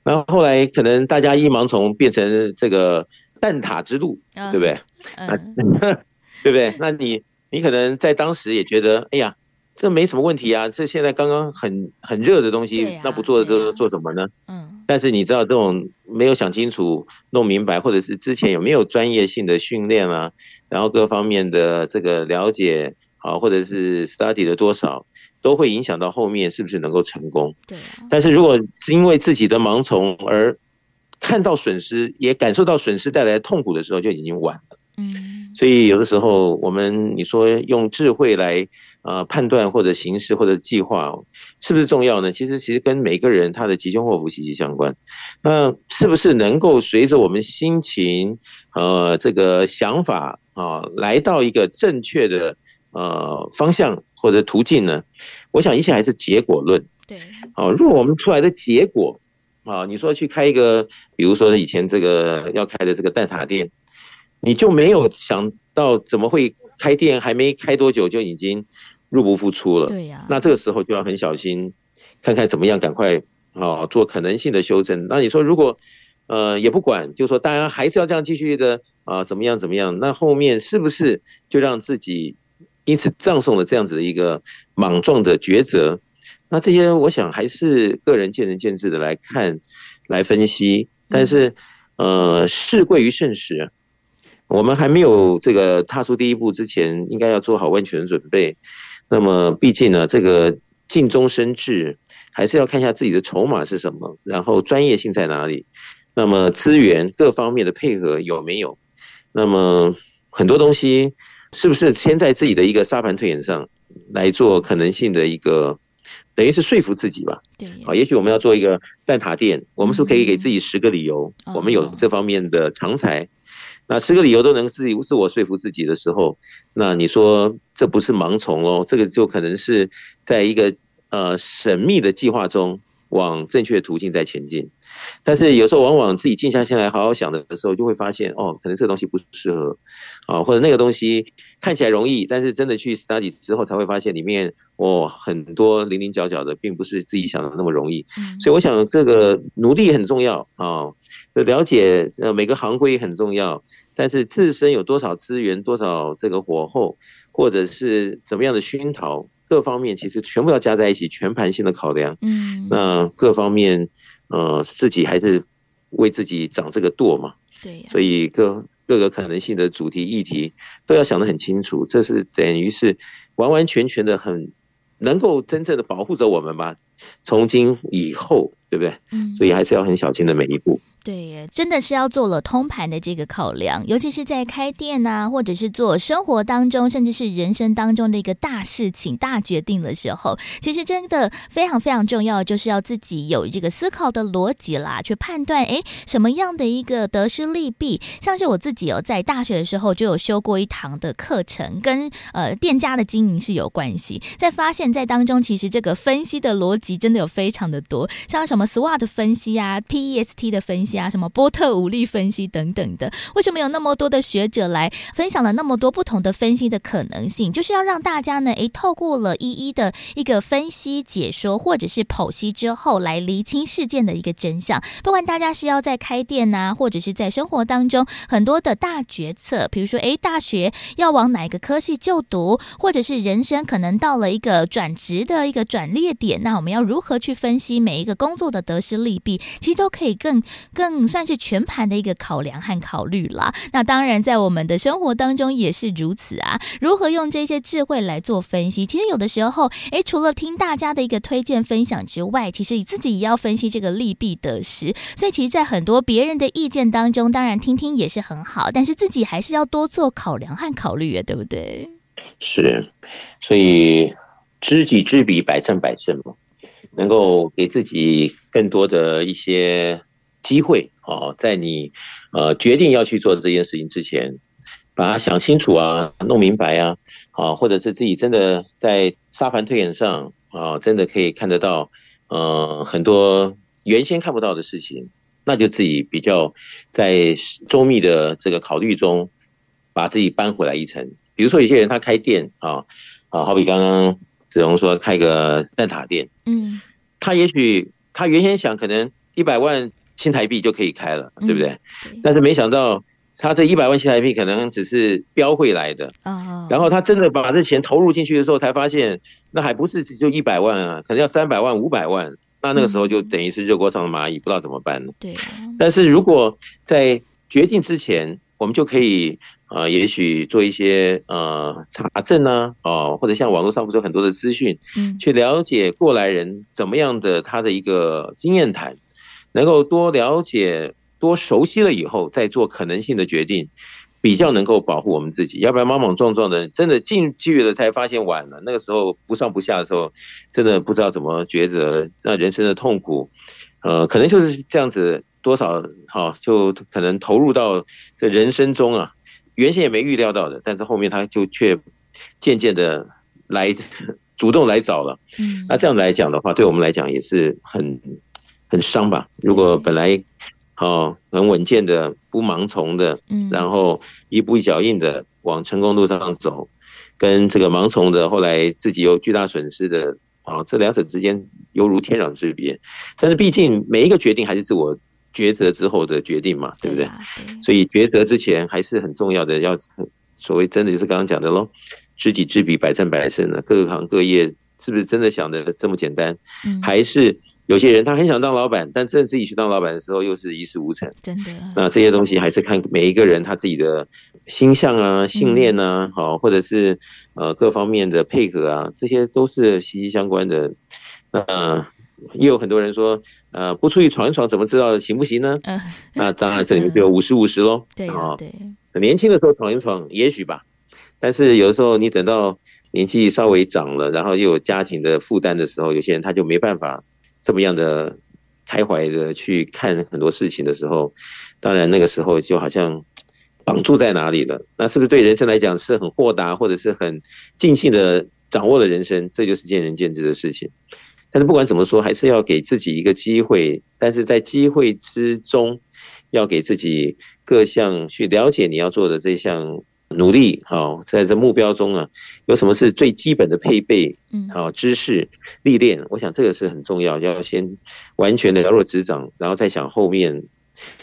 然后后来可能大家一盲从变成这个蛋挞之路，对不对？嗯。嗯 对不对？那你你可能在当时也觉得，哎呀，这没什么问题啊，这现在刚刚很很热的东西，那不做这做什么呢？嗯。但是你知道这种没有想清楚、弄明白，或者是之前有没有专业性的训练啊，然后各方面的这个了解啊，或者是 study 的多少，都会影响到后面是不是能够成功。对。但是如果是因为自己的盲从而看到损失，也感受到损失带来的痛苦的时候，就已经晚了。嗯，所以有的时候我们你说用智慧来呃判断或者形式或者计划，是不是重要呢？其实其实跟每个人他的吉凶祸福息息相关。那是不是能够随着我们心情呃这个想法啊，来到一个正确的呃方向或者途径呢？我想一切还是结果论。对，好，如果我们出来的结果啊，你说去开一个，比如说以前这个要开的这个蛋挞店。你就没有想到怎么会开店，还没开多久就已经入不敷出了。对呀，那这个时候就要很小心，看看怎么样赶快啊做可能性的修正。那你说如果呃也不管，就说大家还是要这样继续的啊怎么样怎么样？那后面是不是就让自己因此葬送了这样子的一个莽撞的抉择？那这些我想还是个人见仁见智的来看来分析。但是呃事贵于慎始。我们还没有这个踏出第一步之前，应该要做好万全的准备。那么，毕竟呢，这个尽忠生智，还是要看一下自己的筹码是什么，然后专业性在哪里。那么，资源各方面的配合有没有？那么，很多东西是不是先在自己的一个沙盘推演上来做可能性的一个，等于是说服自己吧？对。啊，也许我们要做一个蛋挞店，我们是不是可以给自己十个理由，我们有这方面的长才。那十个理由都能自己自我说服自己的时候，那你说这不是盲从喽，这个就可能是在一个呃神秘的计划中往正确的途径在前进。但是有时候往往自己静下心来好好想的时候，就会发现哦，可能这个东西不适合啊，或者那个东西看起来容易，但是真的去 study 之后才会发现里面哦很多零零角角的，并不是自己想的那么容易。所以我想这个努力很重要啊。了解呃每个行规很重要，但是自身有多少资源、多少这个火候，或者是怎么样的熏陶，各方面其实全部要加在一起，全盘性的考量。嗯，那各方面呃自己还是为自己掌这个舵嘛。对呀。所以各各个可能性的主题议题都要想得很清楚，这是等于是完完全全的很能够真正的保护着我们吧，从今以后，对不对？嗯。所以还是要很小心的每一步。对，真的是要做了通盘的这个考量，尤其是在开店呐、或者是做生活当中，甚至是人生当中的一个大事情、大决定的时候，其实真的非常非常重要，就是要自己有这个思考的逻辑啦，去判断，哎，什么样的一个得失利弊。像是我自己有在大学的时候就有修过一堂的课程，跟呃店家的经营是有关系，在发现，在当中其实这个分析的逻辑真的有非常的多，像什么 SWOT 分析啊，PEST 的分析。啊，什么波特武力分析等等的，为什么有那么多的学者来分享了那么多不同的分析的可能性？就是要让大家呢，诶，透过了一一的一个分析解说，或者是剖析之后，来厘清事件的一个真相。不管大家是要在开店呐、或者是在生活当中很多的大决策，比如说，诶，大学要往哪个科系就读，或者是人生可能到了一个转职的一个转捩点，那我们要如何去分析每一个工作的得失利弊？其实都可以更更。更算是全盘的一个考量和考虑啦。那当然，在我们的生活当中也是如此啊。如何用这些智慧来做分析？其实有的时候，诶，除了听大家的一个推荐分享之外，其实你自己也要分析这个利弊得失。所以，其实，在很多别人的意见当中，当然听听也是很好，但是自己还是要多做考量和考虑啊，对不对？是，所以知己知彼，百战百胜嘛。能够给自己更多的一些机会哦，在你呃决定要去做这件事情之前，把它想清楚啊，弄明白啊，啊，或者是自己真的在沙盘推演上啊，真的可以看得到呃很多原先看不到的事情，那就自己比较在周密的这个考虑中，把自己搬回来一层。比如说有些人他开店啊啊，好比刚刚。子龙说开个蛋挞店，嗯，他也许他原先想可能一百万新台币就可以开了，对不对？但是没想到他这一百万新台币可能只是标会来的，然后他真的把这钱投入进去的时候，才发现那还不是就一百万啊，可能要三百万、五百万，那那个时候就等于是热锅上的蚂蚁，不知道怎么办呢。对，但是如果在决定之前，我们就可以。啊、呃，也许做一些呃查证呢，哦、呃，或者像网络上不是有很多的资讯，嗯，去了解过来人怎么样的他的一个经验谈，能够多了解、多熟悉了以后，再做可能性的决定，比较能够保护我们自己。要不然莽莽撞撞的，真的进去了才发现晚了。那个时候不上不下的时候，真的不知道怎么抉择，那人生的痛苦，呃，可能就是这样子，多少好、哦、就可能投入到这人生中啊。原先也没预料到的，但是后面他就却渐渐的来主动来找了。嗯，那这样来讲的话，对我们来讲也是很很伤吧。如果本来哦很稳健的，不盲从的，嗯，然后一步一脚印的往成功路上走，跟这个盲从的后来自己有巨大损失的，啊，这两者之间犹如天壤之别。但是毕竟每一个决定还是自我。抉择之后的决定嘛，对不对？所以抉择之前还是很重要的，要所谓真的就是刚刚讲的喽，知己知彼，百战百胜的。各行各业是不是真的想的这么简单？还是有些人他很想当老板，但真的自己去当老板的时候又是一事无成。真的。那这些东西还是看每一个人他自己的心向啊、信念啊，好，或者是呃各方面的配合啊，这些都是息息相关的。那也有很多人说。呃，不出去闯一闯，怎么知道行不行呢？嗯，那当然，这里面就有五十五十喽。对对，年轻的时候闯一闯，也许吧。但是有的时候，你等到年纪稍微长了，然后又有家庭的负担的时候，有些人他就没办法这么样的开怀的去看很多事情的时候，当然那个时候就好像绑住在哪里了。那是不是对人生来讲是很豁达，或者是很尽兴的掌握了人生？这就是见仁见智的事情。但是不管怎么说，还是要给自己一个机会。但是在机会之中，要给自己各项去了解你要做的这项努力。好，在这目标中啊，有什么是最基本的配备？嗯，好，知识历练，我想这个是很重要。要先完全的了若指掌，然后再想后面，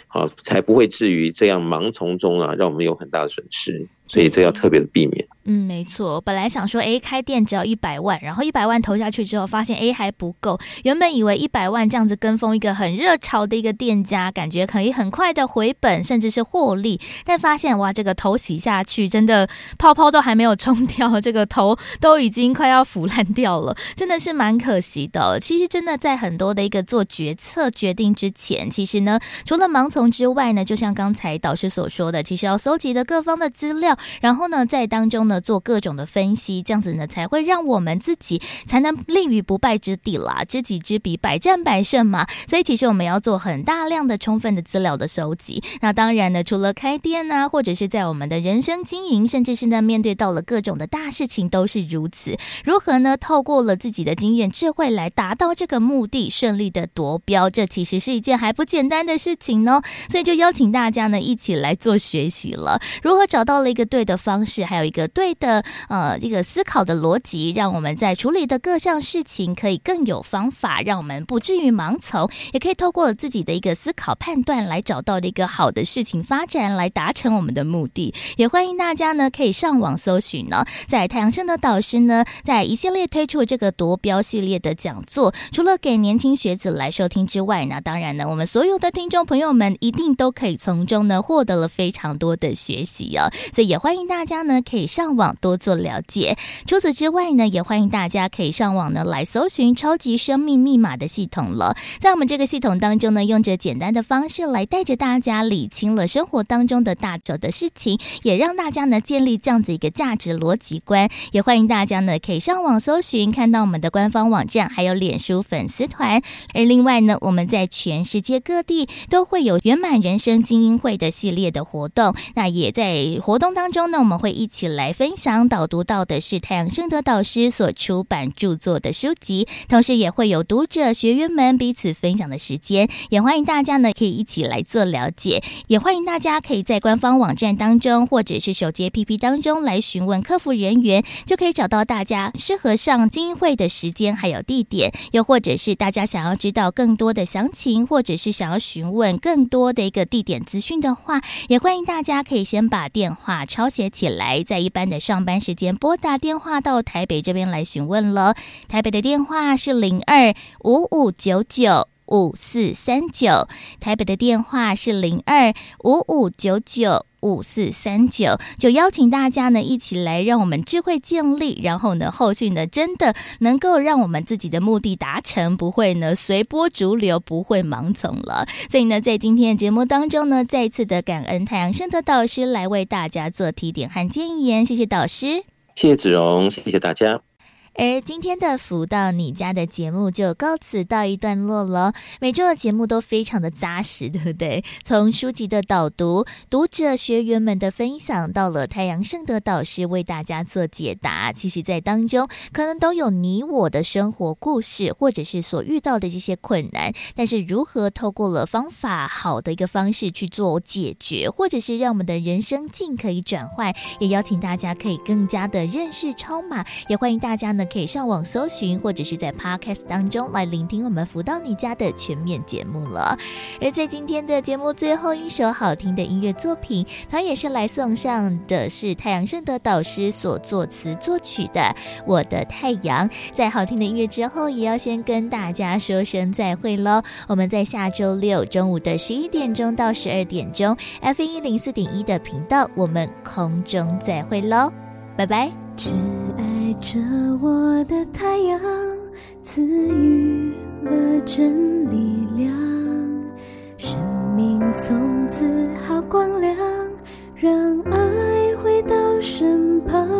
好，才不会至于这样盲从中啊，让我们有很大的损失。所以这要特别的避免。嗯，没错。本来想说，诶，开店只要一百万，然后一百万投下去之后，发现诶还不够。原本以为一百万这样子跟风一个很热潮的一个店家，感觉可以很快的回本，甚至是获利。但发现哇，这个头洗下去，真的泡泡都还没有冲掉，这个头都已经快要腐烂掉了，真的是蛮可惜的。其实真的在很多的一个做决策决定之前，其实呢，除了盲从之外呢，就像刚才导师所说的，其实要搜集的各方的资料。然后呢，在当中呢做各种的分析，这样子呢才会让我们自己才能立于不败之地啦。知己知彼，百战百胜嘛。所以其实我们要做很大量的充分的资料的收集。那当然呢，除了开店啊，或者是在我们的人生经营，甚至是在面对到了各种的大事情，都是如此。如何呢？透过了自己的经验智慧来达到这个目的，顺利的夺标，这其实是一件还不简单的事情呢。所以就邀请大家呢一起来做学习了。如何找到了一个对的方式，还有一个对的呃这个思考的逻辑，让我们在处理的各项事情可以更有方法，让我们不至于盲从，也可以透过自己的一个思考判断来找到一个好的事情发展，来达成我们的目的。也欢迎大家呢可以上网搜寻呢，在太阳升的导师呢在一系列推出这个夺标系列的讲座，除了给年轻学子来收听之外，那当然呢，我们所有的听众朋友们一定都可以从中呢获得了非常多的学习哦。所以也欢迎大家呢可以上网多做了解。除此之外呢，也欢迎大家可以上网呢来搜寻超级生命密码的系统了。在我们这个系统当中呢，用着简单的方式来带着大家理清了生活当中的大小的事情，也让大家呢建立这样子一个价值逻辑观。也欢迎大家呢可以上网搜寻，看到我们的官方网站，还有脸书粉丝团。而另外呢，我们在全世界各地都会有圆满人生精英会的系列的活动。那也在活动当当中呢，我们会一起来分享导读到的是太阳盛德导师所出版著作的书籍，同时也会有读者学员们彼此分享的时间。也欢迎大家呢可以一起来做了解，也欢迎大家可以在官方网站当中或者是手机 APP 当中来询问客服人员，就可以找到大家适合上精英会的时间还有地点，又或者是大家想要知道更多的详情，或者是想要询问更多的一个地点资讯的话，也欢迎大家可以先把电话抄写起来，在一般的上班时间拨打电话到台北这边来询问了。台北的电话是零二五五九九五四三九，台北的电话是零二五五九九。五四三九，就邀请大家呢一起来，让我们智慧建立，然后呢后续呢真的能够让我们自己的目的达成，不会呢随波逐流，不会盲从了。所以呢，在今天的节目当中呢，再次的感恩太阳盛德导师来为大家做提点和建言，谢谢导师，谢谢子荣，谢谢大家。而今天的福到你家的节目就告辞到一段落了。每周的节目都非常的扎实，对不对？从书籍的导读、读者学员们的分享，到了太阳盛德导师为大家做解答。其实，在当中可能都有你我的生活故事，或者是所遇到的这些困难。但是，如何透过了方法好的一个方式去做解决，或者是让我们的人生境可以转换，也邀请大家可以更加的认识超马。也欢迎大家呢。可以上网搜寻，或者是在 Podcast 当中来聆听我们福到你家的全面节目了。而在今天的节目最后一首好听的音乐作品，它也是来送上的是太阳盛德导师所作词作曲的《我的太阳》。在好听的音乐之后，也要先跟大家说声再会喽。我们在下周六中午的十一点钟到十二点钟，F 一零四点一的频道，我们空中再会喽，拜拜。只爱着我的太阳，赐予了真力量，生命从此好光亮，让爱回到身旁。